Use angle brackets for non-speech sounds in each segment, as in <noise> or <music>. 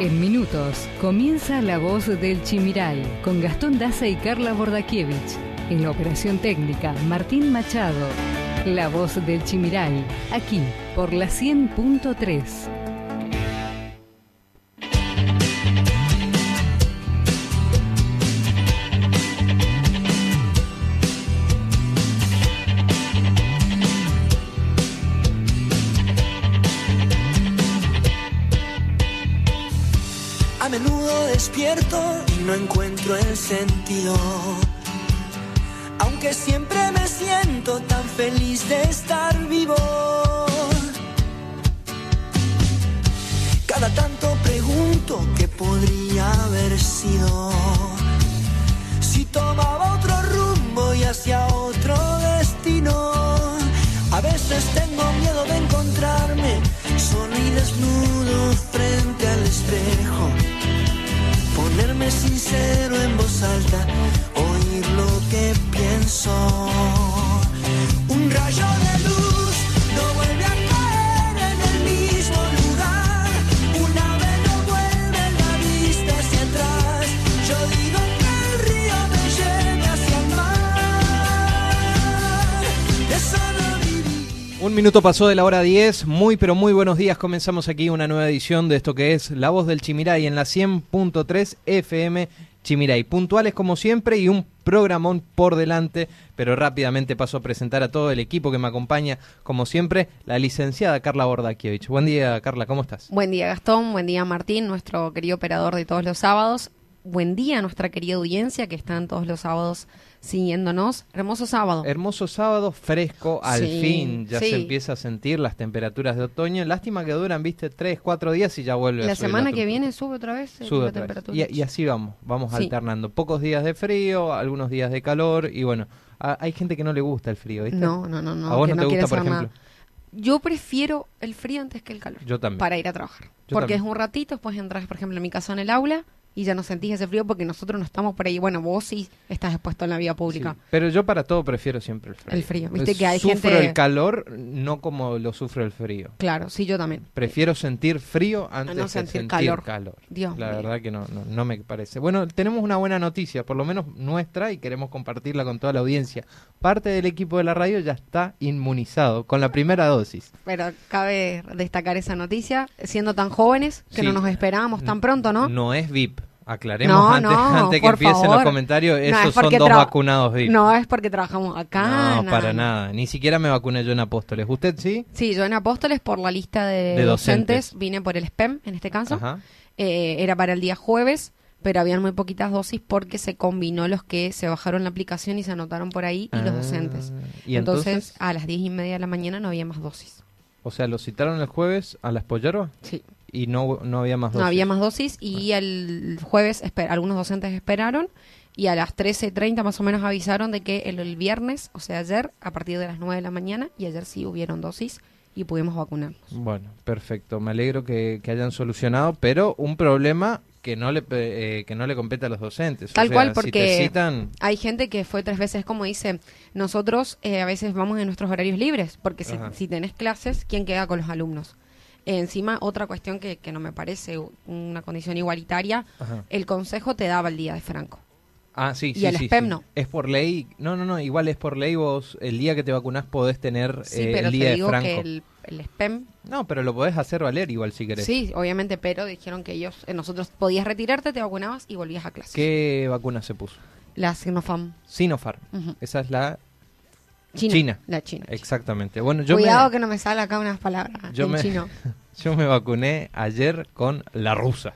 En minutos comienza La Voz del Chimiray con Gastón Daza y Carla Bordakiewicz. En la operación técnica, Martín Machado. La Voz del Chimiray, aquí por la 100.3. no encuentro el sentido. Aunque siempre me siento tan feliz de estar vivo. Cada tanto pregunto qué podría haber sido. Si tomaba otro rumbo y hacia otro destino. A veces tengo miedo de encontrarme solo y desnudo frente al espejo. Ponerme sincero en voz alta, oír lo que pienso. Minuto pasó de la hora 10, muy pero muy buenos días, comenzamos aquí una nueva edición de esto que es La Voz del Chimiray en la 100.3 FM Chimiray. Puntuales como siempre y un programón por delante, pero rápidamente paso a presentar a todo el equipo que me acompaña, como siempre, la licenciada Carla Bordakiewicz. Buen día Carla, ¿cómo estás? Buen día Gastón, buen día Martín, nuestro querido operador de todos los sábados. Buen día a nuestra querida audiencia que están todos los sábados siguiéndonos. Hermoso sábado. Hermoso sábado, fresco, al Sí, fin ya sí. se empieza a sentir las temperaturas de otoño. Lástima que duran, viste, 3, 4 días y ya vuelve a la subir semana que viene sube otra vez eh, Sube la otra vez. temperatura. Y, y así vamos, vamos Sí. alternando. Pocos días de frío, algunos días de calor y bueno, a- hay gente que no le gusta el frío, ¿viste? No, no, no, no. ¿A vos no te gusta, por ejemplo? nada. Yo prefiero el frío antes que el calor. Yo también. Para ir a trabajar. Yo porque también. es un ratito, después entras, por ejemplo, en mi casa en el aula y ya no sentís ese frío porque nosotros no estamos por ahí. Bueno, vos sí estás expuesto en la vía pública. Sí, pero yo para todo prefiero siempre el frío. El frío. Viste que hay sufro gente- el calor no como lo sufro el frío. Claro, sí, yo también. Prefiero sentir frío antes no de sentir sentir calor. calor. Dios La mío. verdad que no, no, no me parece. Bueno, tenemos una buena noticia, por lo menos nuestra, y queremos compartirla con toda la audiencia. Parte del equipo de la radio ya está inmunizado con la primera dosis. Pero cabe destacar esa noticia, siendo tan jóvenes, que Sí. no nos esperábamos tan pronto, ¿no? No es VIP. Aclaremos No, antes, no, antes que empiecen los comentarios. No, Esos es son dos vacunados. No es porque trabajamos acá. No, para nada. Ni siquiera me vacuné yo en Apóstoles. ¿Usted sí? Sí, yo en Apóstoles por la lista de, De docentes. docentes. vine por el SPEM en este caso. Eh, era para el día jueves, pero habían muy poquitas dosis porque se combinó los que se bajaron la aplicación y se anotaron por ahí y los Ah, docentes. ¿Y entonces, entonces? a las diez y media de la mañana no había más dosis. O sea, lo citaron el jueves a las polleros Sí. Y no, no había más No dosis. había más dosis y el jueves esper- algunos docentes esperaron y a las 13.30 más o menos avisaron de que el, el viernes, o sea ayer, a partir de las 9 de la mañana, y ayer sí hubieron dosis y pudimos vacunarnos. Bueno, perfecto. Me alegro que, que hayan solucionado, pero un problema que no le eh, que no le compete a los docentes. O Tal sea, cual, porque citan, hay gente que fue tres veces, como dice, nosotros eh, a veces vamos en nuestros horarios libres, porque si, si tenés clases, ¿quién queda con los alumnos? Encima, otra cuestión que, que no me parece una condición igualitaria, Ajá. el consejo te daba el día de Franco. Ah, sí, Y sí, el sí, SPEM sí. no. Es por ley. No, no, no. Igual es por ley. Vos el día que te vacunás podés tener Sí, eh, pero el día te de digo Franco. que el, el SPEM No, pero lo podés hacer valer igual si querés. Sí, obviamente, pero dijeron que ellos, eh, nosotros podías retirarte, te vacunabas y volvías a clases. ¿Qué vacuna se puso? La Sinopharm. Sinopharm. Esa es la China. China. La China. Exactamente. Bueno, yo Cuidado me, que no me sale acá unas palabras Yo en me- chino. <laughs> yo me vacuné ayer con la rusa.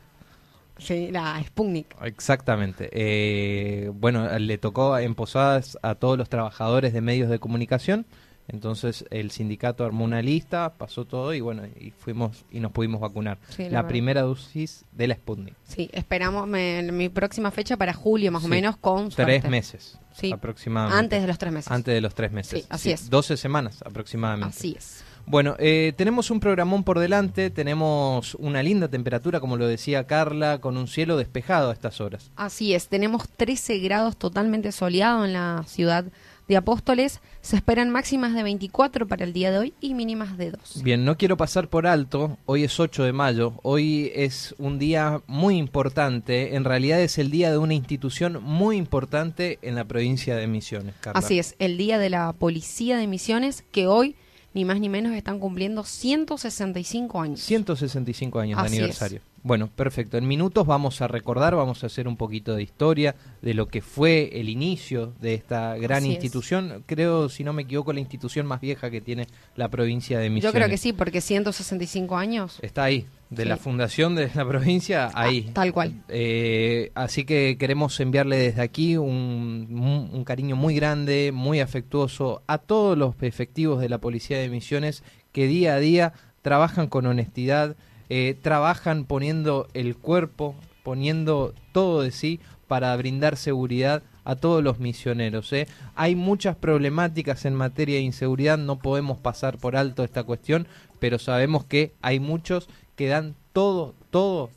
Sí, la Sputnik. Exactamente. Eh, bueno, le tocó en Posadas a todos los trabajadores de medios de comunicación. Entonces el sindicato armó una lista, pasó todo y bueno, y fuimos y nos pudimos vacunar. Sí, la primera dosis de la Sputnik. Sí, esperamos me- mi próxima fecha para julio, más o menos, con Tres meses Sí. aproximadamente. Antes de los tres meses. Antes de los tres meses. Sí, así es. 12 semanas aproximadamente. Así es. Bueno, eh, tenemos un programón por delante, tenemos una linda temperatura, como lo decía Carla, con un cielo despejado a estas horas. Así es. Tenemos 13 grados totalmente soleado en la ciudad de Apóstoles. Se esperan máximas de 24 para el día de hoy y mínimas de 2. Bien, no quiero pasar por alto, hoy es 8 de mayo, hoy es un día muy importante, en realidad es el día de una institución muy importante en la provincia de Misiones. Carla. Así es, el día de la Policía de Misiones que hoy ni más ni menos están cumpliendo 165 años. 165 años de aniversario. Bueno, perfecto. En minutos vamos a recordar, vamos a hacer un poquito de historia de lo que fue el inicio de esta gran Así es. institución. Creo, si no me equivoco, la institución más vieja que tiene la provincia de Misiones. Yo creo que sí, porque 165 años. Está ahí, de Sí. la fundación de la <laughs> provincia, ahí. Ah, tal cual. Eh, así que queremos enviarle desde aquí un, un- un cariño muy grande, muy afectuoso a todos los efectivos de la Policía de Misiones que día a día trabajan con honestidad, eh, trabajan poniendo el cuerpo, poniendo todo de sí para brindar seguridad a todos los misioneros. ¿eh? Hay muchas problemáticas en materia de inseguridad, no podemos pasar por alto esta cuestión, pero sabemos que hay muchos que dan todo, todo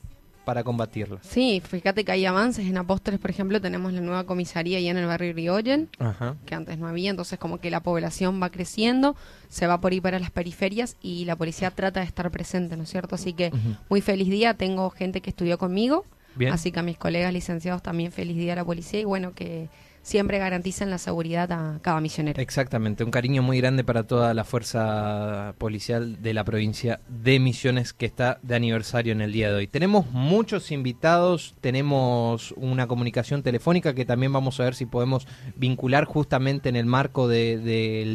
para combatirlas. Sí, fíjate que hay avances en Apóstoles, por ejemplo, tenemos la nueva comisaría ya en el barrio Riollen, Ajá. que antes no había, entonces como que la población va creciendo, se va por ahí para las periferias y la policía trata de estar presente, ¿no es cierto? Así que muy feliz día, tengo gente que estudió conmigo, Bien. así que a mis colegas licenciados también feliz día a la policía y bueno, que siempre garantizan la seguridad a cada misionero. Exactamente, un cariño muy grande para toda la fuerza policial de la provincia de Misiones que está de aniversario en el día de hoy. Tenemos muchos invitados, tenemos una comunicación telefónica que también vamos a ver si podemos vincular justamente en el marco de-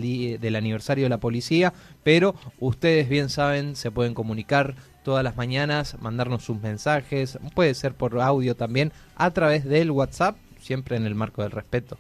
di- del aniversario de la policía, pero ustedes bien saben, se pueden comunicar todas las mañanas, mandarnos sus mensajes, puede ser por audio también, a través del WhatsApp, siempre en el marco del respeto.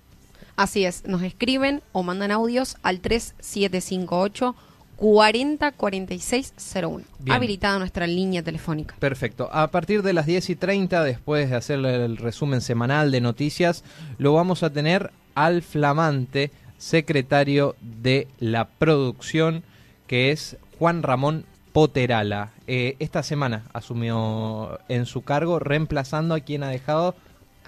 Así es, nos escriben o mandan audios al 3758 404601. Bien. Habilitada nuestra línea telefónica. Perfecto. A partir de las 10 y 30, después de hacer el resumen semanal de noticias, lo vamos a tener al flamante secretario de la producción, que es Juan Ramón Poterala. Eh, esta semana asumió en su cargo, reemplazando a quien ha dejado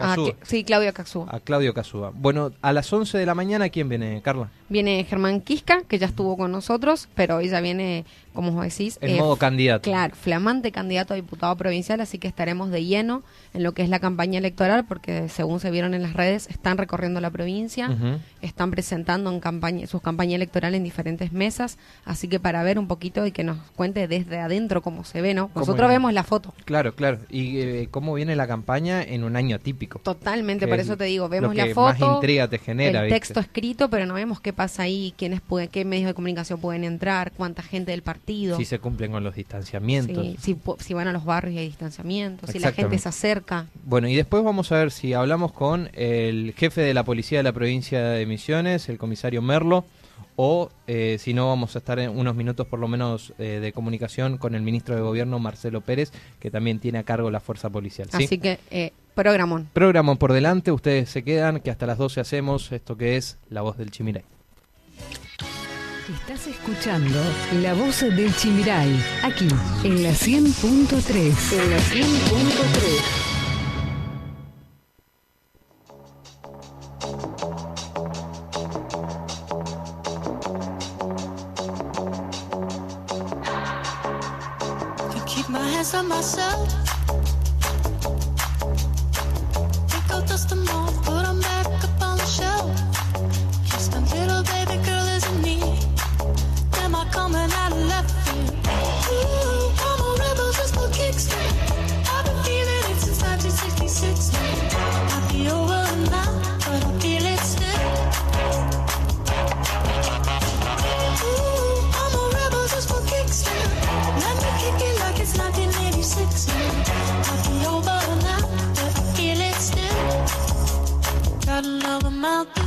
Ah, Cazúa, que- sí, Claudia Caxúa. a Claudio Casúa. Bueno, a las 11 de la mañana, ¿quién viene, Carla? Viene Germán Quisca, que ya estuvo con nosotros, pero hoy ya viene, como vos decís, En eh, modo candidato. Claro, flamante candidato a diputado provincial, así que estaremos de lleno en lo que es la campaña electoral, porque según se vieron en las redes, están recorriendo la provincia, están presentando en campaña, sus campañas electorales en diferentes mesas, así que para ver un poquito y que nos cuente desde adentro cómo se ve, ¿no? Nosotros vemos la foto. Claro, claro. ¿Y eh, cómo viene la campaña en un año atípico? Totalmente, por es eso te digo, lo vemos que la foto, más intriga te genera, el ¿viste? texto escrito, pero no vemos qué pasa ahí, quiénes pueden, qué medios de comunicación pueden entrar, cuánta gente del partido. Si se cumplen con los distanciamientos. Sí, si, van a los barrios y hay distanciamiento, si la gente se acerca. Bueno, y después vamos a ver si hablamos con el jefe de la policía de la provincia de Misiones, el comisario Merlo, o eh, si no, vamos a estar en unos minutos por lo menos eh, de comunicación con el ministro de Gobierno, Marcelo Pérez, que también tiene a cargo la fuerza policial. ¿sí? Así que, eh, programón. Programa por delante, ustedes se quedan, que hasta las 12 hacemos esto que es La Voz del Chimiray. Estás escuchando La Voz del Chimiray, aquí en la 100.3. En la 100.3. to keep my hands on myself. Think I'll dust them off, come out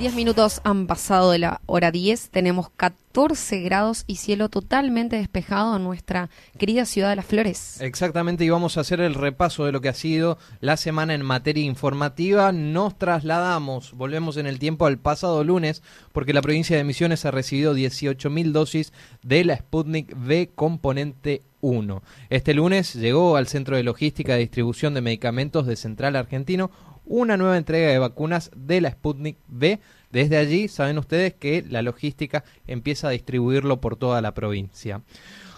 10 minutos han pasado de la hora 10. Tenemos 14 grados y cielo totalmente despejado en nuestra querida ciudad de las flores. Exactamente, y vamos a hacer el repaso de lo que ha sido la semana en materia informativa. Nos trasladamos, volvemos en el tiempo al pasado lunes, porque la provincia de Misiones ha recibido 18.000 dosis de la Sputnik V componente 1. Este lunes llegó al Centro de Logística de Distribución de Medicamentos de Central Argentino una nueva entrega de vacunas de la Sputnik V. Desde allí saben ustedes que la logística empieza a distribuirlo por toda la provincia.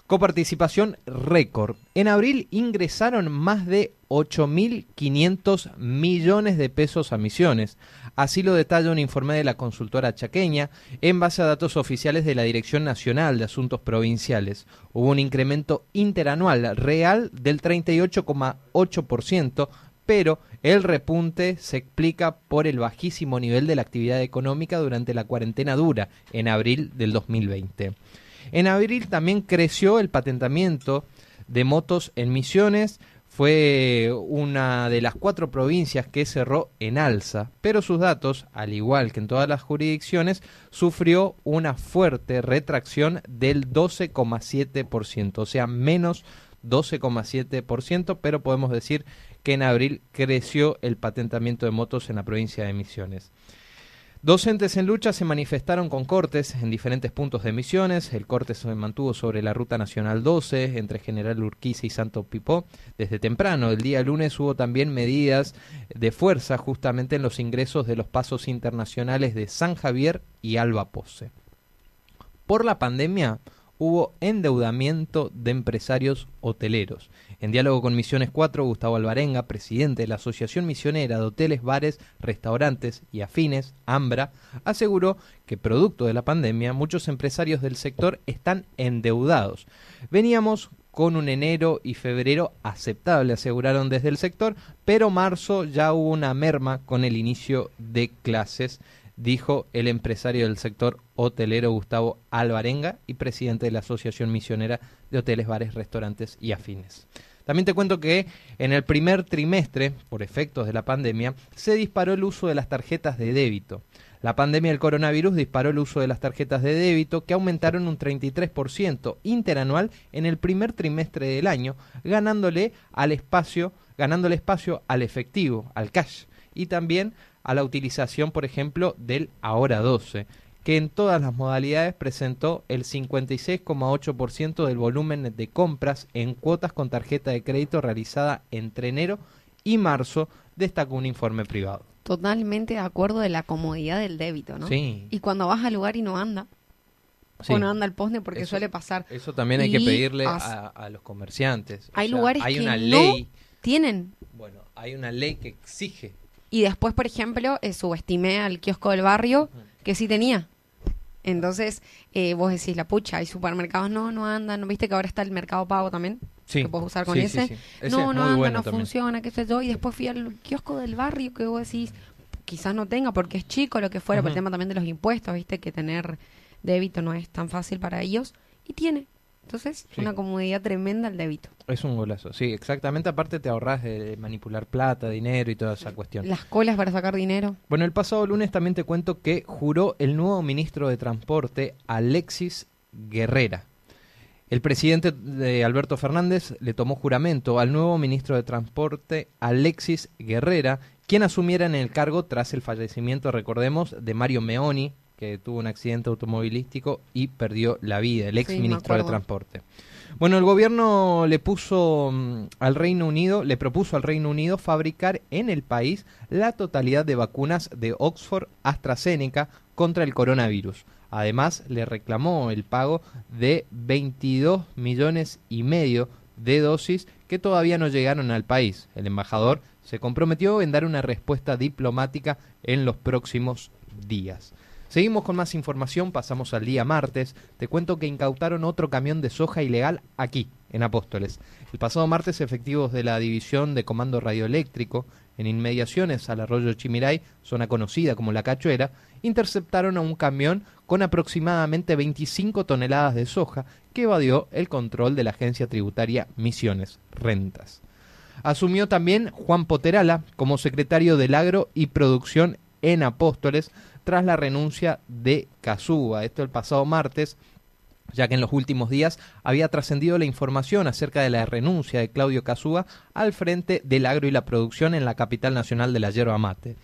Coparticipación récord. En abril ingresaron más de 8.500 millones de pesos a misiones. Así lo detalla un informe de la consultora chaqueña en base a datos oficiales de la Dirección Nacional de Asuntos Provinciales. Hubo un incremento interanual real del 38,8%, pero el repunte se explica por el bajísimo nivel de la actividad económica durante la cuarentena dura en abril del 2020. En abril también creció el patentamiento de motos en Misiones, fue una de las cuatro provincias que cerró en alza, pero sus datos, al igual que en todas las jurisdicciones, sufrió una fuerte retracción del 12,7%, o sea, menos 12,7%, pero podemos decir que en abril creció el patentamiento de motos en la provincia de Misiones. Docentes en lucha se manifestaron con cortes en diferentes puntos de Misiones. El corte se mantuvo sobre la Ruta Nacional 12 entre General Urquiza y Santo Pipó. Desde temprano, el día lunes, hubo también medidas de fuerza justamente en los ingresos de los pasos internacionales de San Javier y Alba Pose. Por la pandemia, hubo endeudamiento de empresarios hoteleros. En diálogo con Misiones 4, Gustavo Alvarenga, presidente de la Asociación Misionera de Hoteles, Bares, Restaurantes y Afines, AMBRA, aseguró que producto de la pandemia muchos empresarios del sector están endeudados. Veníamos con un enero y febrero aceptable, aseguraron desde el sector, pero marzo ya hubo una merma con el inicio de clases dijo el empresario del sector hotelero Gustavo Alvarenga y presidente de la Asociación Misionera de Hoteles, Bares, Restaurantes y Afines. También te cuento que en el primer trimestre, por efectos de la pandemia, se disparó el uso de las tarjetas de débito. La pandemia del coronavirus disparó el uso de las tarjetas de débito que aumentaron un 33% interanual en el primer trimestre del año, ganándole al espacio, ganándole espacio al efectivo, al cash y también a la utilización, por ejemplo, del Ahora 12, que en todas las modalidades presentó el 56,8% del volumen de compras en cuotas con tarjeta de crédito realizada entre enero y marzo, destacó un informe privado. Totalmente de acuerdo de la comodidad del débito, ¿no? Sí. Y cuando vas al lugar y no anda, Sí. o no anda el posne porque Eso- suele pasar. Eso también hay que pedirle a, a los comerciantes. O Hay sea, lugares hay que una no ley, tienen. bueno, hay una ley que exige. Y después, por ejemplo, eh, subestimé al kiosco del barrio que sí tenía. Entonces, eh, vos decís, la pucha, hay supermercados, no, no andan, ¿no viste que ahora está el mercado pago también? Sí. Que puedes usar con Sí, sí, ese. sí. Ese no, no anda, bueno no también. funciona, qué sé yo. Y después fui al kiosco del barrio que vos decís, quizás no tenga porque es chico, lo que fuera, por el tema también de los impuestos, viste que tener débito no es tan fácil para ellos. Y tiene. Entonces, Sí. una comodidad tremenda el débito. Es un golazo, sí, exactamente. Aparte te ahorras de manipular plata, dinero y toda esa cuestión. Las colas para sacar dinero. Bueno, el pasado lunes también te cuento que juró el nuevo ministro de Transporte, Alexis Guerrera. El presidente de Alberto Fernández le tomó juramento al nuevo ministro de Transporte, Alexis Guerrera, quien asumiera en el cargo tras el fallecimiento, recordemos, de Mario Meoni, que tuvo un accidente automovilístico y perdió la vida, el ex Sí, ministro de. Transporte. Bueno, el gobierno le puso mm, al Reino Unido, le propuso al Reino Unido fabricar en el país la totalidad de vacunas de Oxford AstraZeneca contra el coronavirus. Además, le reclamó el pago de 22 millones y medio de dosis que todavía no llegaron al país. El embajador se comprometió en dar una respuesta diplomática en los próximos días. Seguimos con más información, pasamos al día martes. Te cuento que incautaron otro camión de soja ilegal aquí, en Apóstoles. El pasado martes, efectivos de la División de Comando Radioeléctrico, en inmediaciones al arroyo Chimiray, zona conocida como La Cachuera, interceptaron a un camión con aproximadamente 25 toneladas de soja que evadió el control de la agencia tributaria Misiones Rentas. Asumió también Juan Poterala como secretario del Agro y Producción en Apóstoles, tras la renuncia de Cazúa. Esto el pasado martes ya que en los últimos días había trascendido la información acerca de la renuncia de Claudio Casúa al frente del agro y la producción en la capital nacional de la yerba mate.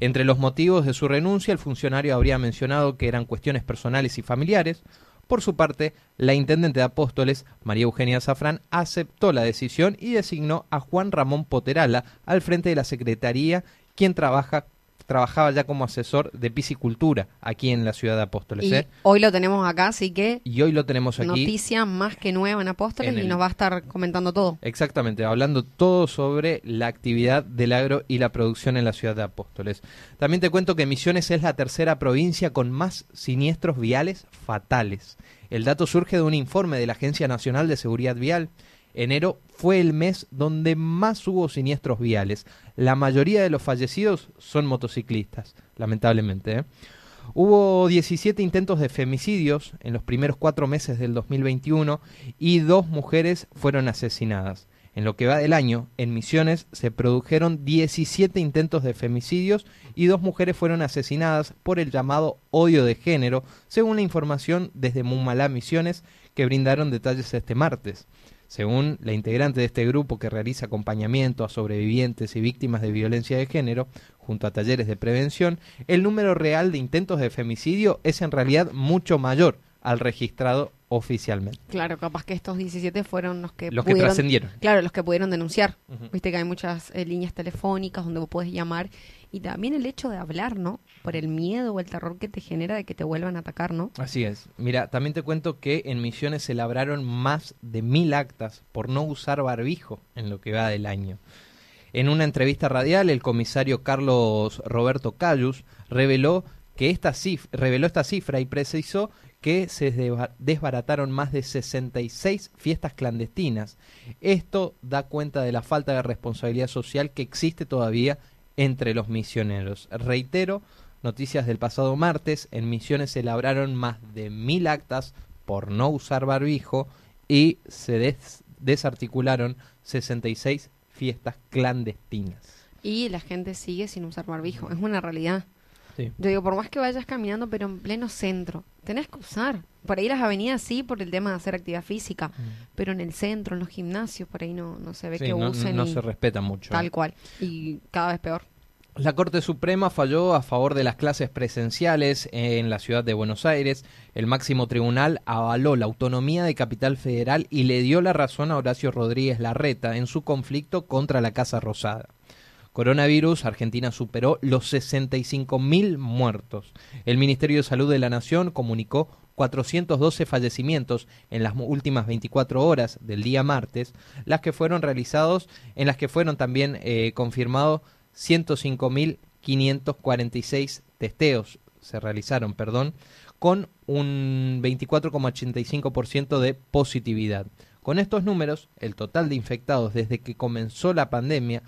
Entre los motivos de su renuncia, el funcionario habría mencionado que eran cuestiones personales y familiares. Por su parte, la intendente de Apóstoles, María Eugenia Zafrán, aceptó la decisión y designó a Juan Ramón Poterala al frente de la Secretaría, quien trabaja trabajaba ya como asesor de piscicultura aquí en la ciudad de Apóstoles. Y ¿eh? hoy lo tenemos acá, así que Y hoy lo tenemos aquí. noticia más que nueva en Apóstoles En y nos va a estar comentando todo. Exactamente, hablando todo sobre la actividad del agro y la producción en la ciudad de Apóstoles. También te cuento que Misiones es la tercera provincia con más siniestros viales fatales. El dato surge de un informe de la Agencia Nacional de Seguridad Vial. Enero fue el mes donde más hubo siniestros viales. La mayoría de los fallecidos son motociclistas, lamentablemente. ¿eh? Hubo 17 intentos de femicidios en los primeros cuatro meses del 2021 y dos mujeres fueron asesinadas. En lo que va del año, en Misiones se produjeron 17 intentos de femicidios y dos mujeres fueron asesinadas por el llamado odio de género, según la información desde Mumalá Misiones que brindaron detalles este martes. Según la integrante de este grupo que realiza acompañamiento a sobrevivientes y víctimas de violencia de género, junto a talleres de prevención, el número real de intentos de femicidio es en realidad mucho mayor al registrado oficialmente. Claro, capaz que estos 17 fueron los que Los que pudieron, trascendieron. Claro, los que pudieron denunciar. Ujú. Viste que hay muchas eh, líneas telefónicas donde vos podés llamar y también el hecho de hablar, ¿no? Por el miedo o el terror que te genera de que te vuelvan a atacar, ¿no? Así es. Mira, también te cuento que en Misiones se labraron más de mil actas por no usar barbijo en lo que va del año. En una entrevista radial, el comisario Carlos Roberto Callus reveló que esta cif- reveló esta cifra y precisó que se desbarataron más de 66 fiestas clandestinas. Esto da cuenta de la falta de responsabilidad social que existe todavía entre los misioneros. Reitero, noticias del pasado martes, en Misiones se labraron más de mil actas por no usar barbijo y se des- desarticularon 66 fiestas clandestinas. Y la gente sigue sin usar barbijo. Es una realidad. Sí. Yo digo, por más que vayas caminando, pero en pleno centro, tenés que usar. Por ahí las avenidas sí, por el tema de hacer actividad física, pero en el centro, en los gimnasios, por ahí no, no se ve Sí, que no, usen no y se respeta mucho. tal cual. Y cada vez peor. La Corte Suprema falló a favor de las clases presenciales en la ciudad de Buenos Aires. El máximo tribunal avaló la autonomía de Capital Federal y le dio la razón a Horacio Rodríguez Larreta en su conflicto contra la Casa Rosada. Coronavirus, Argentina superó los 65.000 muertos. El Ministerio de Salud de la Nación comunicó 412 fallecimientos en las últimas 24 horas del día martes, las que fueron realizados, en las que fueron también eh, confirmados 105.546 testeos se realizaron, perdón, con un 24,85% de positividad. Con estos números, el total de infectados desde que comenzó la pandemia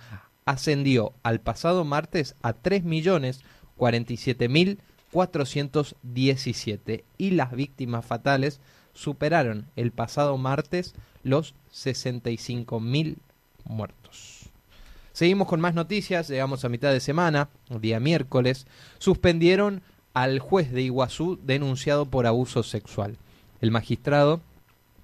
ascendió al pasado martes a 3.047.417 y las víctimas fatales superaron el pasado martes los 65.000 muertos. Seguimos con más noticias, llegamos a mitad de semana, día miércoles, suspendieron al juez de Iguazú denunciado por abuso sexual. El magistrado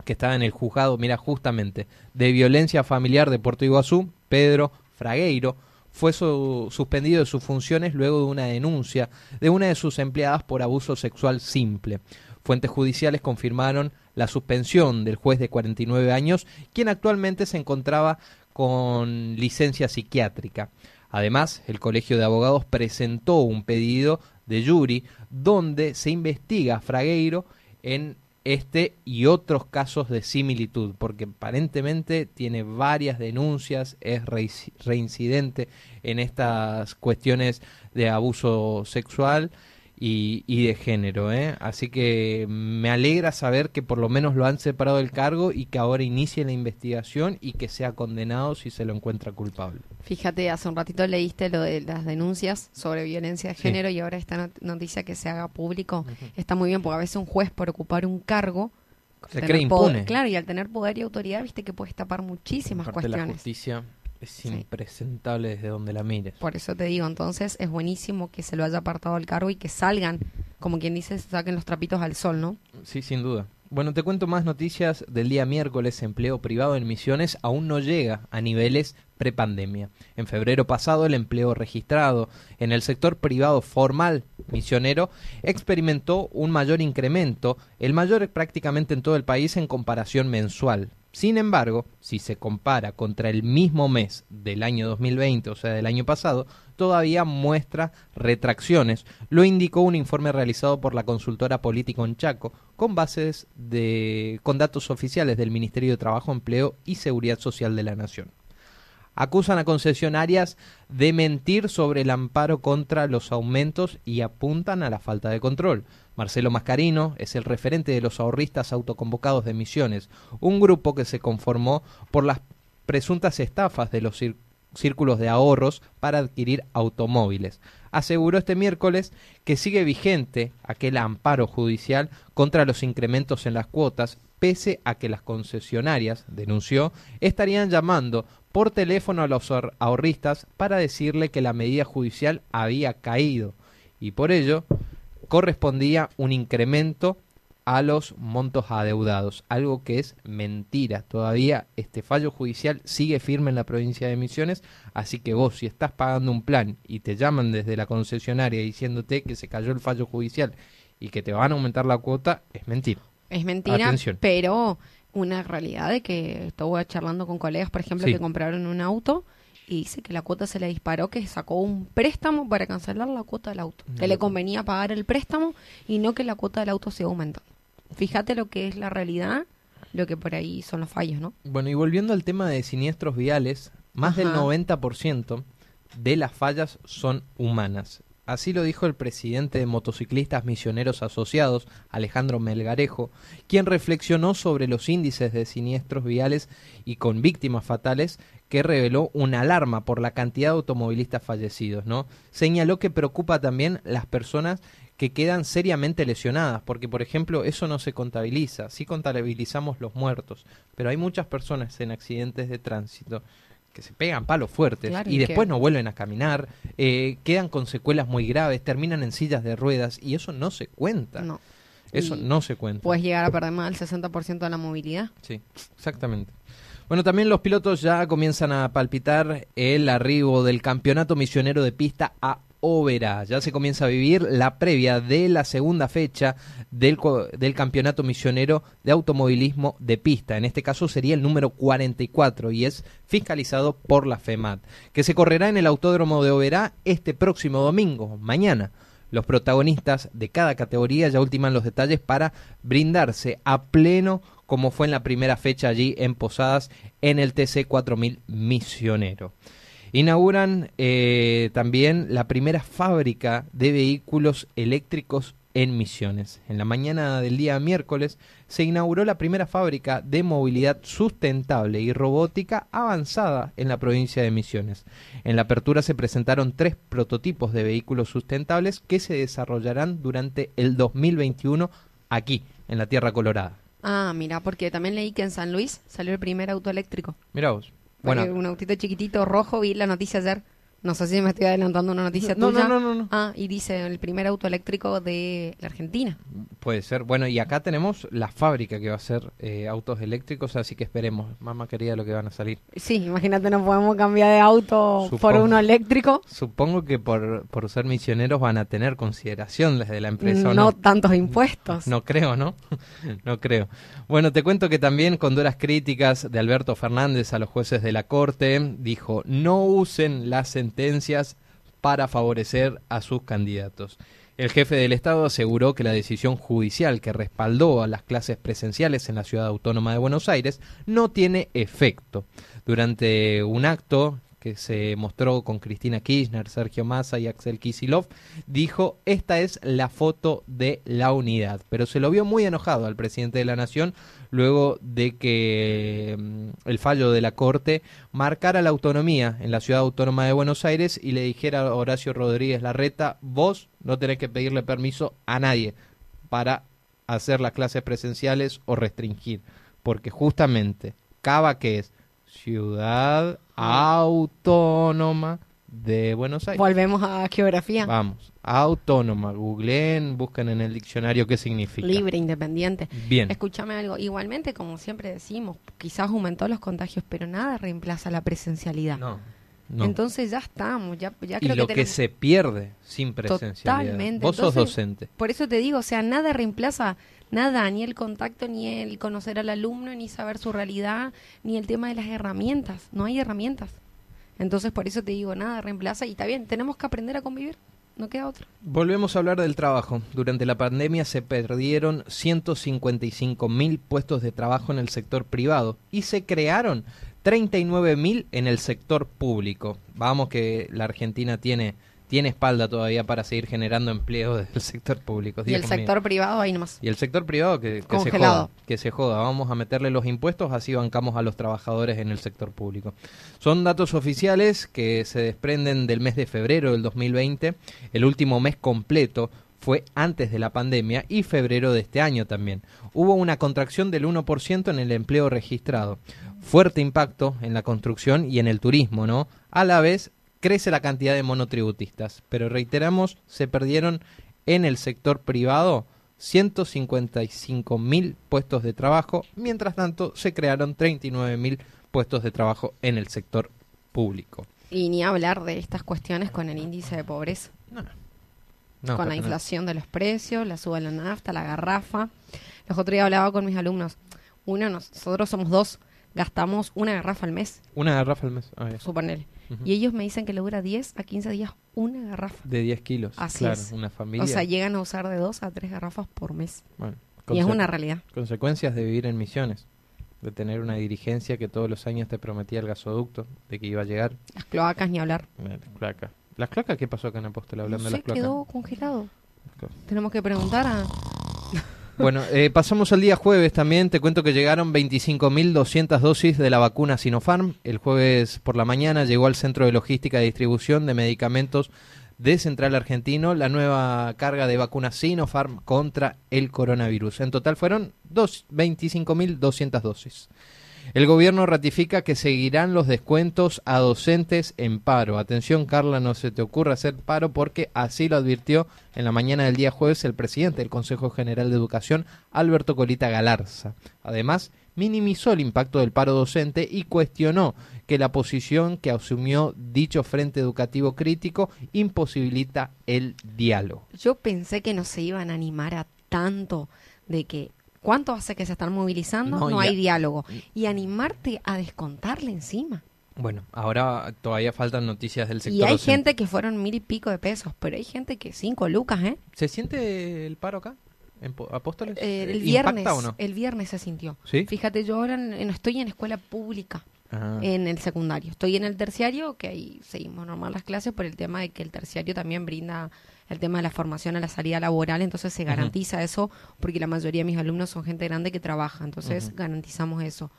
que estaba en el juzgado, mira, justamente, de violencia familiar de Puerto Iguazú, Pedro Fragueiro, fue su- suspendido de sus funciones luego de una denuncia de una de sus empleadas por abuso sexual simple. Fuentes judiciales confirmaron la suspensión del juez de 49 años, quien actualmente se encontraba con licencia psiquiátrica. Además, el Colegio de Abogados presentó un pedido de jury donde se investiga a Fragueiro en este y otros casos de similitud, porque aparentemente tiene varias denuncias, es reincidente en estas cuestiones de abuso sexual y, y de género. ¿eh? Así que me alegra saber que por lo menos lo han separado del cargo y que ahora inicie la investigación y que sea condenado si se lo encuentra culpable. Fíjate, hace un ratito leíste lo de las denuncias sobre violencia de Sí. género y ahora esta not- noticia que se haga público está muy bien porque a veces un juez por ocupar un cargo Se cree poder- impune. claro, y al tener poder y autoridad, viste que puedes tapar muchísimas la cuestiones. justicia Es Sí. impresentable desde donde la mires. Por eso te digo, entonces es buenísimo que se lo haya apartado al cargo y que salgan, como quien dice, se saquen los trapitos al sol, ¿no? Sí, sin duda. Bueno, te cuento más noticias del día miércoles. Empleo privado en Misiones aún no llega a niveles prepandemia. En febrero pasado, el empleo registrado en el sector privado formal misionero experimentó un mayor incremento, el mayor prácticamente en todo el país en comparación mensual. Sin embargo, si se compara contra el mismo mes del año 2020, o sea, del año pasado, todavía muestra retracciones. Lo indicó un informe realizado por la consultora Político en Chaco, con bases de con datos oficiales del Ministerio de Trabajo, Empleo y Seguridad Social de la Nación. Acusan a concesionarias de mentir sobre el amparo contra los aumentos y apuntan a la falta de control. Marcelo Mascarino es el referente de los ahorristas autoconvocados de Misiones, un grupo que se conformó por las presuntas estafas de los círculos de ahorros para adquirir automóviles. Aseguró este miércoles que sigue vigente aquel amparo judicial contra los incrementos en las cuotas, pese a que las concesionarias, denunció, estarían llamando por teléfono a los ahor- ahorristas para decirle que la medida judicial había caído y por ello correspondía un incremento a los montos adeudados, algo que es mentira. Todavía este fallo judicial sigue firme en la provincia de Misiones, así que vos si estás pagando un plan y te llaman desde la concesionaria diciéndote que se cayó el fallo judicial y que te van a aumentar la cuota, es mentira. Es mentira, Atención. pero una realidad de que estuve charlando con colegas, por ejemplo, Sí. que compraron un auto y dice que la cuota se le disparó, que sacó un préstamo para cancelar la cuota del auto. Que le convenía pagar el préstamo y no que la cuota del auto se aumenta. Fíjate lo que es la realidad, lo que por ahí son los fallos, ¿no? Bueno, y volviendo al tema de siniestros viales, más del Ajá. 90% de las fallas son humanas. Así lo dijo el presidente de Motociclistas Misioneros Asociados, Alejandro Melgarejo, quien reflexionó sobre los índices de siniestros viales y con víctimas fatales que reveló una alarma por la cantidad de automovilistas fallecidos, ¿no? Señaló que preocupa también las personas que quedan seriamente lesionadas, porque por ejemplo eso no se contabiliza, sí contabilizamos los muertos, pero hay muchas personas en accidentes de tránsito que se pegan palos fuertes Claro, y después no vuelven a caminar, eh, quedan con secuelas muy graves, terminan en sillas de ruedas y eso no se cuenta. No. Eso Y no se cuenta. Puedes llegar a perder más del 60% de la movilidad. Sí, exactamente. Bueno, también los pilotos ya comienzan a palpitar el arribo del campeonato misionero de pista a Oberá. Ya se comienza a vivir la previa de la segunda fecha del, del campeonato misionero de automovilismo de pista. En este caso sería el número 44 y es fiscalizado por la FEMAT, que se correrá en el Autódromo de Oberá este próximo domingo, mañana. Los protagonistas de cada categoría ya ultiman los detalles para brindarse a pleno como fue en la primera fecha allí en Posadas en el TC 4000 Misionero. Inauguran eh, también la primera fábrica de vehículos eléctricos en Misiones. En la mañana del día miércoles se inauguró la primera fábrica de movilidad sustentable y robótica avanzada en la provincia de Misiones. En la apertura se presentaron tres prototipos de vehículos sustentables que se desarrollarán durante el 2021 aquí, en la Tierra Colorada. Ah, mira, porque también leí que en San Luis salió el primer auto eléctrico. Mira vos. Bueno, un autito chiquitito rojo, vi la noticia ayer. No sé si me estoy adelantando una noticia <laughs> No, tuya. no, no, no, no. Ah, y dice el primer auto eléctrico de la Argentina. Puede ser. Bueno, y acá tenemos la fábrica que va a ser eh, autos eléctricos, así que esperemos. Mamá querida lo que van a salir. Sí, imagínate, no podemos cambiar de auto por uno eléctrico. Supongo que por, por ser misioneros van a tener consideración desde la empresa. ¿o No, no? tantos impuestos. No creo, ¿no? <laughs> no creo. Bueno, te cuento que también con duras críticas de Alberto Fernández a los jueces de la Corte, dijo, no usen las sentencias para favorecer a sus candidatos. El jefe del Estado aseguró que la decisión judicial que respaldó a las clases presenciales en la ciudad autónoma de Buenos Aires no tiene efecto. Durante un acto que se mostró con Cristina Kirchner, Sergio Massa y Axel Kicillof, dijo, esta es la foto de la unidad. Pero se lo vio muy enojado al presidente de la Nación luego de que mm, el fallo de la Corte marcara la autonomía en la ciudad autónoma de Buenos Aires y le dijera a Horacio Rodríguez Larreta, vos no tenés que pedirle permiso a nadie para hacer las clases presenciales o restringir, porque justamente Cava que es Ciudad Autónoma de Buenos Aires. Volvemos a geografía. Vamos, autónoma. Googleen, buscan en el diccionario qué significa. Libre, independiente. Bien. Escúchame algo. Igualmente, como siempre decimos, quizás aumentó los contagios, pero nada reemplaza la presencialidad. No, no. Entonces ya estamos, ya, ya y creo lo que se pierde sin presencialidad. Totalmente. Vos sos Entonces, docente. Por eso te digo, o sea, nada reemplaza nada, ni el contacto, ni el conocer al alumno, ni saber su realidad, ni el tema de las herramientas. No hay herramientas. Entonces, por eso te digo, nada reemplaza. Y está bien, tenemos que aprender a convivir. No queda otra. Volvemos a hablar del trabajo. Durante la pandemia se perdieron 155 mil puestos de trabajo en el sector privado y se crearon 39 mil en el sector público. Vamos que la Argentina tiene, tiene espalda todavía para seguir generando empleo del sector público. Y el sector privado ahí nomás. Y el sector privado que, que se joda, que se joda. Vamos a meterle los impuestos, así bancamos a los trabajadores en el sector público. Son datos oficiales que se desprenden del mes de febrero del 2020. El último mes completo fue antes de la pandemia y febrero de este año también. Hubo una contracción del 1% en el empleo registrado. Fuerte impacto en la construcción y en el turismo, ¿no? A la vez crece la cantidad de monotributistas, pero reiteramos, se perdieron en el sector privado 155 mil puestos de trabajo, mientras tanto se crearon 39 mil puestos de trabajo en el sector público. Y ni hablar de estas cuestiones con el índice de pobreza. No, con la inflación de los precios, la suba de la nafta, la garrafa. Los otros días hablaba con mis alumnos. Uno, nosotros somos dos, gastamos una garrafa al mes, Una garrafa al mes. Ya. suponele. Y ellos me dicen que le dura 10 a 15 días una garrafa. De 10 kilos. Así claro, es. una familia. O sea, llegan a usar de 2 a 3 garrafas por mes. Bueno, Y es una realidad. Consecuencias de vivir en misiones. De tener una dirigencia que todos los años te prometía el gasoducto, de que iba a llegar. Las cloacas ni hablar. eh, Las cloacas. ¿Las cloacas qué pasó acá en Apóstol hablando no de las cloacas? quedó congelado. Tenemos que preguntar a... Bueno, eh, pasamos al día jueves también. Te cuento que llegaron 25.200 dosis de la vacuna Sinopharm. El jueves por la mañana llegó al Centro de Logística y Distribución de Medicamentos de Central Argentino la nueva carga de vacuna Sinopharm contra el coronavirus. En total fueron dos- 25.200 dosis. El gobierno ratifica que seguirán los descuentos a docentes en paro. Atención, Carla, no se te ocurra hacer paro porque así lo advirtió en la mañana del día jueves el presidente del Consejo General de Educación, Alberto Colita Galarza. Además, minimizó el impacto del paro docente y cuestionó que la posición que asumió dicho Frente Educativo Crítico imposibilita el diálogo. Yo pensé que no se iban a animar a tanto de que... ¿Cuánto hace que se están movilizando? No, No, hay diálogo. Y animarte a descontarle encima. Bueno, ahora todavía faltan noticias del sector Y hay docente. gente que fueron mil y pico de pesos, pero hay gente que cinco lucas, ¿eh? ¿Se siente el paro acá? ¿En Apóstoles? Eh, el ¿Impacta viernes, o no? el viernes se sintió. ¿Sí? Fíjate, yo ahora en- estoy en escuela pública, En el secundario. Estoy en el terciario, que ahí seguimos normal las clases por el tema de que el terciario también brinda el tema de la formación a la salida laboral, entonces se garantiza eso, porque la mayoría de mis alumnos son gente grande que trabaja, entonces garantizamos eso.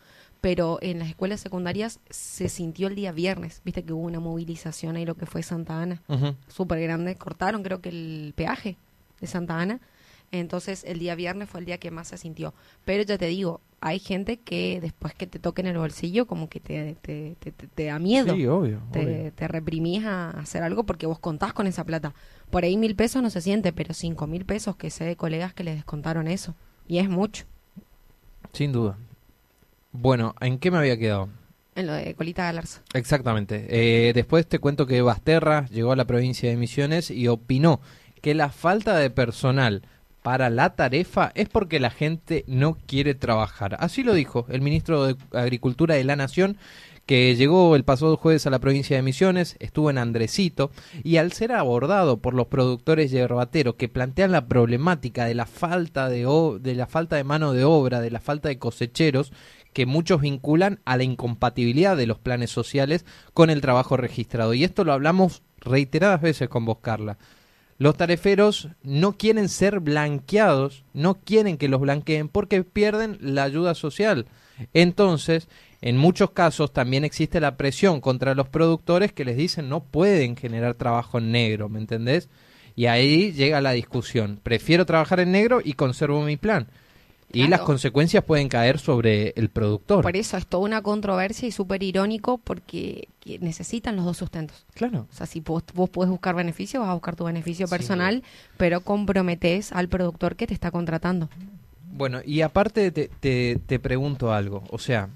Pero en las escuelas secundarias se sintió el día viernes, viste que hubo una movilización ahí lo que fue Santa Ana, súper grande, cortaron creo que el peaje de Santa Ana, entonces el día viernes fue el día que más se sintió. Pero ya te digo, hay gente que después que te toquen el bolsillo como que te, te, te, te- da miedo. Sí, obvio. obvio. te, te reprimís a hacer algo porque vos contás con esa plata. Por ahí mil pesos no se siente, pero cinco mil pesos que sé de colegas que les descontaron eso. Y es mucho. Sin duda. Bueno, ¿en qué me había quedado? En lo de Colita Galarza. Exactamente. Eh, después te cuento que Basterra llegó a la provincia de Misiones y opinó que la falta de personal para la tarefa es porque la gente no quiere trabajar. Así lo dijo el ministro de Agricultura de la Nación, que llegó el pasado jueves a la provincia de Misiones, estuvo en Andresito, y al ser abordado por los productores yerbateros que plantean la problemática de la falta de, de la falta de mano de obra, de la falta de cosecheros, que muchos vinculan a la incompatibilidad de los planes sociales con el trabajo registrado. Y esto lo hablamos reiteradas veces con vos, Carla. Los tareferos no quieren ser blanqueados, no quieren que los blanqueen porque pierden la ayuda social. Entonces, en muchos casos también existe la presión contra los productores que les dicen no pueden generar trabajo en negro, ¿me entendés? Y ahí llega la discusión. Prefiero trabajar en negro y conservo mi plan. Y las consecuencias pueden caer sobre el productor. Por eso es toda una controversia y súper irónico porque que necesitan los dos sustentos. Claro. O sea, si vos, vos podés buscar beneficio, vas a buscar tu beneficio Sí. personal, pero comprometes al productor que te está contratando. Bueno, y aparte te, te, te pregunto algo. O sea,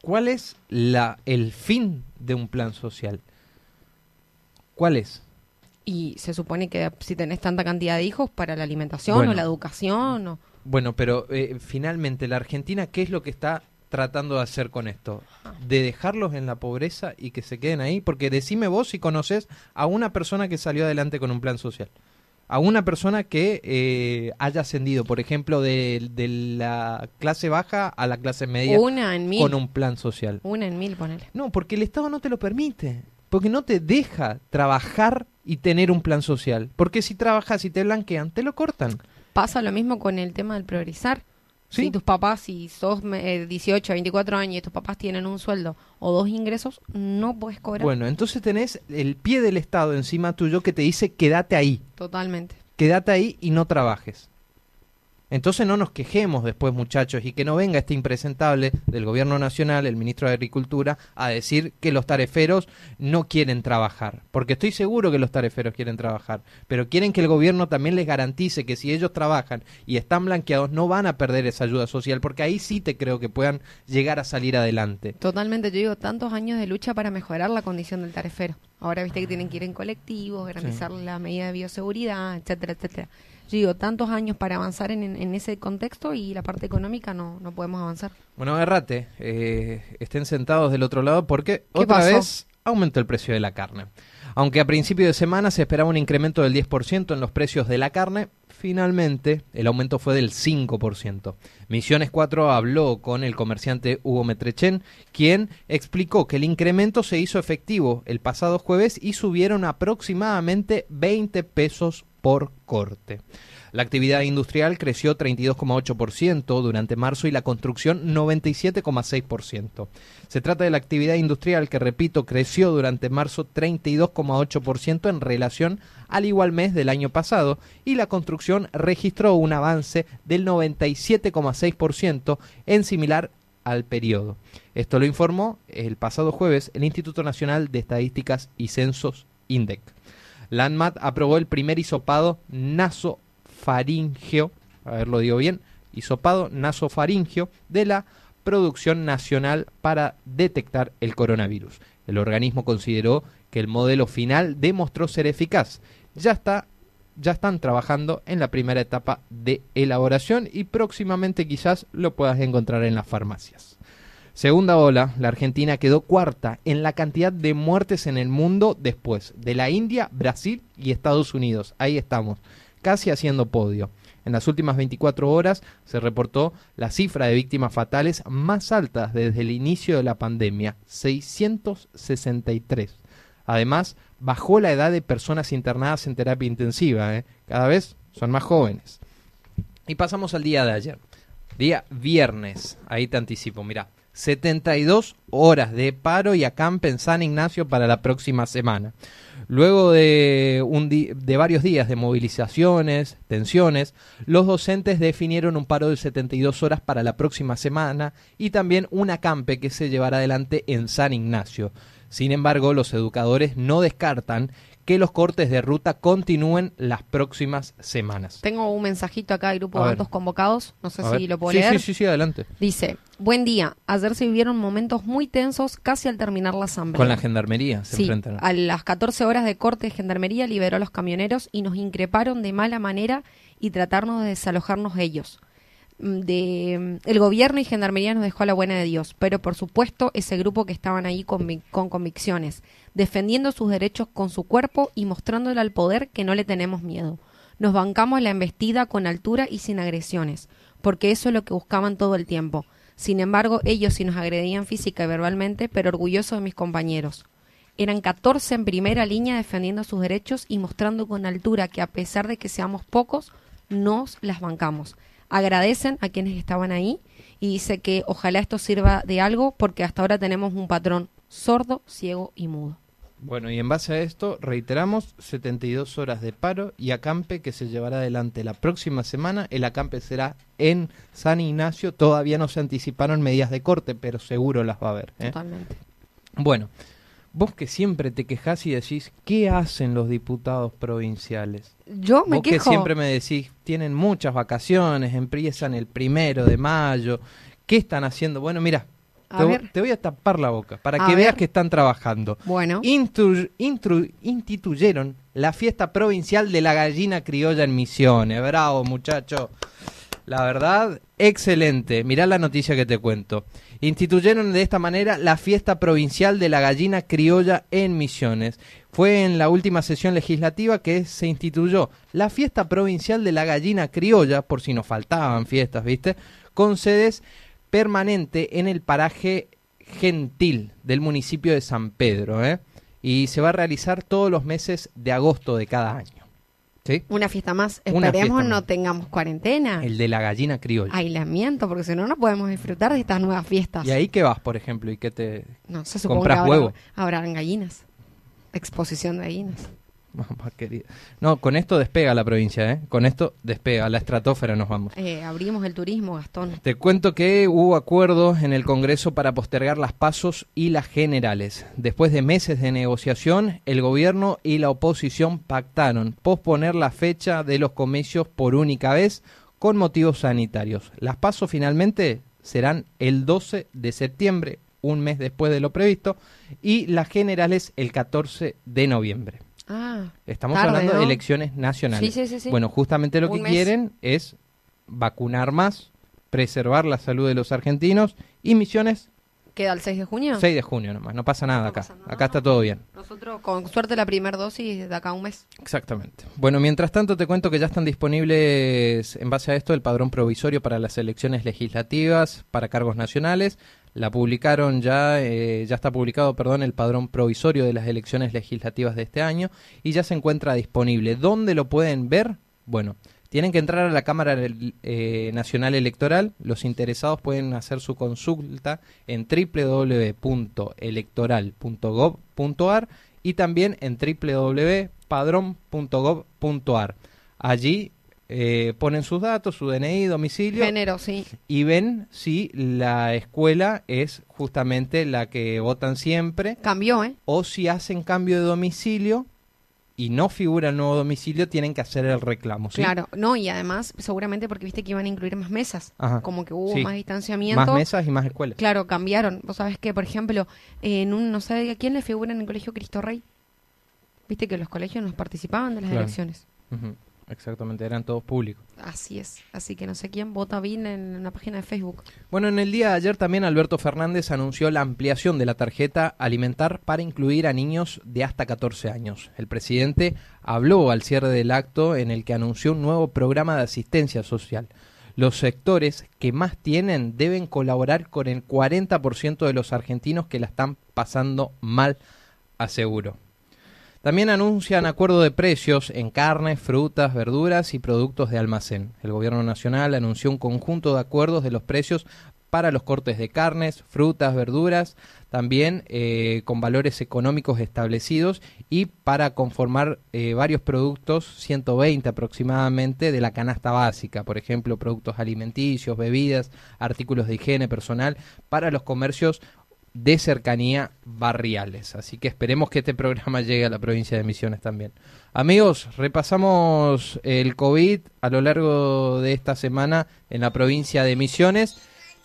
¿cuál es la, el fin de un plan social? ¿Cuál es? Y se supone que si tenés tanta cantidad de hijos para la alimentación Bueno. o la educación o... Bueno, pero eh, finalmente la Argentina, ¿qué es lo que está tratando de hacer con esto? ¿De dejarlos en la pobreza y que se queden ahí? Porque decime vos si conoces a una persona que salió adelante con un plan social. A una persona que eh, haya ascendido, por ejemplo, de, de la clase baja a la clase media Una en mil. con un plan social. Una en mil, ponele. No, porque el Estado no te lo permite. Porque no te deja trabajar y tener un plan social. Porque si trabajas y te blanquean, te lo cortan. Pasa lo mismo con el tema del priorizar. Sí. Si tus papás, si sos eh, 18, 24 años y tus papás tienen un sueldo o dos ingresos, no puedes cobrar. Bueno, entonces tenés el pie del Estado encima tuyo que te dice quédate ahí, Totalmente. quédate ahí y no trabajes. Entonces no nos quejemos después, muchachos, y que no venga este impresentable del gobierno nacional, el ministro de Agricultura, a decir que los tareferos no quieren trabajar. Porque estoy seguro que los tareferos quieren trabajar, pero quieren que el gobierno también les garantice que si ellos trabajan y están blanqueados no van a perder esa ayuda social, porque ahí sí te creo que puedan llegar a salir adelante. Totalmente. Yo digo, tantos años de lucha para mejorar la condición del tarefero. Ahora viste que tienen que ir en colectivos, garantizar la medida de bioseguridad, etcétera, etcétera. Digo, tantos años para avanzar en, ese contexto y la parte económica no, no podemos avanzar. Bueno, errate, eh, estén sentados del otro lado porque ¿Qué otra pasó? vez aumentó el precio de la carne. Aunque a principio de semana se esperaba un incremento del 10% en los precios de la carne, finalmente el aumento fue del 5%. Misiones 4 habló con el comerciante Hugo Metrechen, quien explicó que el incremento se hizo efectivo el pasado jueves y subieron aproximadamente 20 pesos por corte. La actividad industrial creció 32,8% durante marzo y la construcción 97,6%. Se trata de la actividad industrial que, repito, creció durante marzo 32,8% en relación al igual mes del año pasado y la construcción registró un avance del 97,6% en similar al periodo. Esto lo informó el pasado jueves el Instituto Nacional de Estadísticas y Censos INDEC. La aprobó el primer hisopado nasofaringeo, a ver lo digo bien, hisopado nasofaringeo de la producción nacional para detectar el coronavirus. El organismo consideró que el modelo final demostró ser eficaz. Ya está ya están trabajando en la primera etapa de elaboración y próximamente quizás lo puedas encontrar en las farmacias. Segunda ola, la Argentina quedó cuarta en la cantidad de muertes en el mundo después de la India, Brasil y Estados Unidos. Ahí estamos, casi haciendo podio. En las últimas 24 horas se reportó la cifra de víctimas fatales más altas desde el inicio de la pandemia, 663. Además, bajó la edad de personas internadas en terapia intensiva, ¿eh? cada vez son más jóvenes. Y pasamos al día de ayer, día viernes, ahí te anticipo, mira, 72 horas de paro y acampe en San Ignacio para la próxima semana. Luego de, de varios días de movilizaciones, tensiones, los docentes definieron un paro de 72 horas para la próxima semana y también un acampe que se llevará adelante en San Ignacio. Sin embargo, los educadores no descartan que los cortes de ruta continúen las próximas semanas. Tengo un mensajito acá del grupo de ver. Bandos Convocados, no sé A si ver. lo puedo sí, leer. Sí, sí, sí, adelante. Dice, buen día, ayer se vivieron momentos muy tensos casi al terminar la asamblea. Con la gendarmería se Sí, enfrentan. a las 14 horas de corte de gendarmería liberó a los camioneros y nos increparon de mala manera y tratarnos de desalojarnos ellos. Mm, De, mm, el gobierno y gendarmería nos dejó a la buena de Dios, pero por supuesto ese grupo que estaban ahí con convicciones, defendiendo sus derechos con su cuerpo y mostrándole al poder que no le tenemos miedo. Nos bancamos la embestida con altura y sin agresiones, porque eso es lo que buscaban todo el tiempo. Sin embargo, ellos sí nos agredían física y verbalmente, pero orgullosos de mis compañeros. Eran 14 en primera línea defendiendo sus derechos y mostrando con altura que a pesar de que seamos pocos, nos las bancamos. Agradecen a quienes estaban ahí y dice que ojalá esto sirva de algo porque hasta ahora tenemos un patrón sordo, ciego y mudo. Bueno, y en base a esto, reiteramos 72 horas de paro y acampe que se llevará adelante la próxima semana. El acampe será en San Ignacio. Todavía no se anticiparon medidas de corte, pero seguro las va a haber. ¿eh? Totalmente. Bueno, vos que siempre te quejás y decís, ¿qué hacen los diputados provinciales? Yo me vos que siempre me decís, tienen muchas vacaciones, empiezan el primero de mayo. ¿Qué están haciendo? Bueno, mira, A te, ver. te voy a tapar la boca para A que ver. veas que están trabajando. Bueno, Intru- intru- instituyeron la fiesta provincial de la gallina criolla en Misiones. Bravo, muchacho. La verdad, excelente. Mirá la noticia que te cuento. Instituyeron de esta manera la fiesta provincial de la gallina criolla en Misiones. Fue en la última sesión legislativa que se instituyó la fiesta provincial de la gallina criolla, por si nos faltaban fiestas, ¿viste? Con sedes permanente en el paraje gentil del municipio de San Pedro, ¿eh? Y se va a realizar todos los meses de agosto de cada año. ¿Sí? una fiesta más. Una Esperemos fiesta no más. tengamos cuarentena. El de la gallina criolla. Aislamiento, porque si no, no podemos disfrutar de estas nuevas fiestas. ¿Y ahí qué vas, por ejemplo? ¿Y qué te...? No se supone compras que habrá- huevo? habrán gallinas. Exposición de gallinas. <laughs> Mamá querida. No, con esto despega la provincia, ¿eh? Con esto despega, la estratosfera nos vamos. Eh, abrimos el turismo, Gastón. Te cuento que hubo acuerdos en el Congreso para postergar las pasos y las generales. Después de meses de negociación, el gobierno y la oposición pactaron posponer la fecha de los comicios por única vez con motivos sanitarios. Las pasos finalmente serán el 12 de septiembre, un mes después de lo previsto, y las generales el 14 de noviembre. Ah, Estamos Tarde, hablando de elecciones nacionales. Sí, sí, sí, sí. Bueno, justamente lo Un que mes. quieren es vacunar más, preservar la salud de los argentinos y misiones ¿queda el 6 de junio? 6 de junio nomás, no pasa nada No acá. pasa nada. Acá está todo bien. Nosotros, con suerte, la primera dosis de acá a un mes. Exactamente. Bueno, mientras tanto te cuento que ya están disponibles en base a esto el padrón provisorio para las elecciones legislativas para cargos nacionales. La publicaron ya, eh, ya está publicado, perdón, el padrón provisorio de las elecciones legislativas de este año y ya se encuentra disponible. ¿Dónde lo pueden ver? Bueno, tienen que entrar a la Cámara eh, Nacional Electoral. Los interesados pueden hacer su consulta en www.electoral.gov.ar y también en www.padrón.gov.ar. Allí eh, ponen sus datos, su DNI, domicilio Género, sí. y ven si la escuela es justamente la que votan siempre Cambió, ¿eh? o si hacen cambio de domicilio y no figura el nuevo domicilio, tienen que hacer el reclamo. ¿sí? Claro, no, y además, seguramente porque viste que iban a incluir más mesas. Ajá. Como que hubo Sí. más distanciamiento. Más mesas y más escuelas. Claro, cambiaron. Vos sabés que, por ejemplo, en un, no sé a quién le figura en el colegio Cristo Rey. Viste que los colegios nos participaban de las Claro. elecciones. Ujú, Exactamente, eran todos públicos. Así es. Así que no sé quién vota bien en la página de Facebook. Bueno, en el día de ayer también Alberto Fernández anunció la ampliación de la tarjeta alimentar para incluir a niños de hasta 14 años. El presidente habló al cierre del acto en el que anunció un nuevo programa de asistencia social. Los sectores que más tienen deben colaborar con el 40% de los argentinos que la están pasando mal, aseguró. También anuncian acuerdo de precios en carnes, frutas, verduras y productos de almacén. El Gobierno Nacional anunció un conjunto de acuerdos de los precios para los cortes de carnes, frutas, verduras, también eh, con valores económicos establecidos y para conformar eh, varios productos, 120 aproximadamente, de la canasta básica, por ejemplo, productos alimenticios, bebidas, artículos de higiene personal, para los comercios de cercanía barriales. Así que esperemos que este programa <laughs> llegue a la provincia de Misiones también. Amigos, repasamos el COVID a lo largo de esta semana en la provincia de Misiones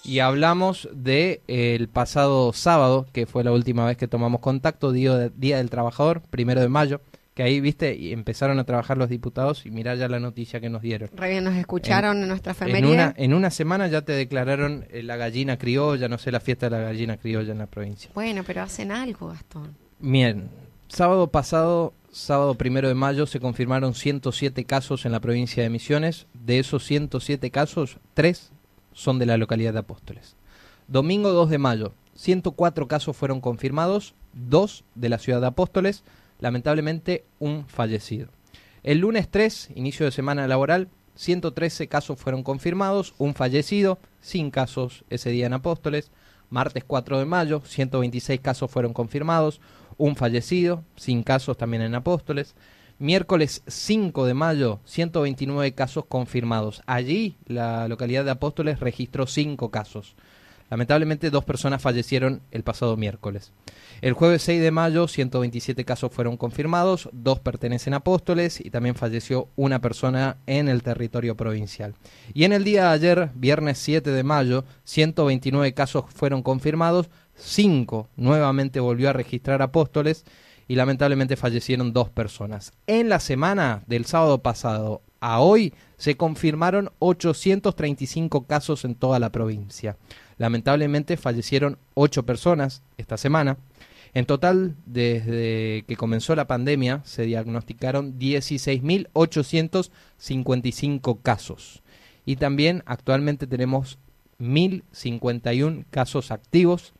y hablamos de el pasado sábado, que fue la última vez que tomamos contacto, Día del Trabajador, primero de mayo, que ahí, viste, y empezaron a trabajar los diputados y mirá ya la noticia que nos dieron. Re bien nos escucharon en, nuestra En una, en una semana ya te declararon eh, la gallina criolla, no sé, la fiesta de la gallina criolla en la provincia. Bueno, pero hacen algo, Gastón. Bien, sábado pasado, sábado primero de mayo, se confirmaron 107 casos en la provincia de Misiones. De esos 107 casos, 3 son de la localidad de Apóstoles. Domingo 2 de mayo, 104 casos fueron confirmados, 2 de la ciudad de Apóstoles, lamentablemente un fallecido. El lunes 3, inicio de semana laboral, 113 casos fueron confirmados, un fallecido, sin casos ese día en Apóstoles. Martes 4 de mayo, 126 casos fueron confirmados, un fallecido, sin casos también en Apóstoles. Miércoles 5 de mayo, 129 casos confirmados. Allí la localidad de Apóstoles registró 5 casos. Lamentablemente dos personas fallecieron el pasado miércoles. El jueves 6 de mayo 127 casos fueron confirmados, dos pertenecen a Apóstoles y también falleció una persona en el territorio provincial. Y en el día de ayer, viernes 7 de mayo, 129 casos fueron confirmados, 5 nuevamente volvió a registrar Apóstoles y lamentablemente fallecieron dos personas. En la semana del sábado pasado a hoy se confirmaron 835 casos en toda la provincia. Lamentablemente fallecieron 8 personas esta semana. En total, desde que comenzó la pandemia, se diagnosticaron 16.855 casos. Y también actualmente tenemos 1.051 casos activos,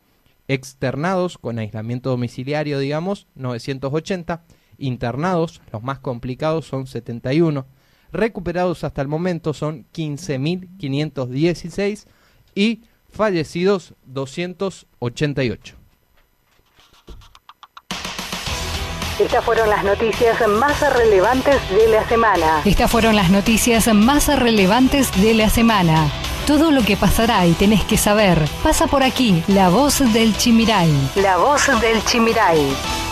externados con aislamiento domiciliario, digamos, 980, internados, los más complicados son 71, recuperados hasta el momento son 15.516 y fallecidos 288. Estas fueron las noticias más relevantes de la semana. Estas fueron las noticias más relevantes de la semana. Todo lo que pasará y tenés que saber pasa por aquí. La voz del Chimiray. La voz del Chimiray.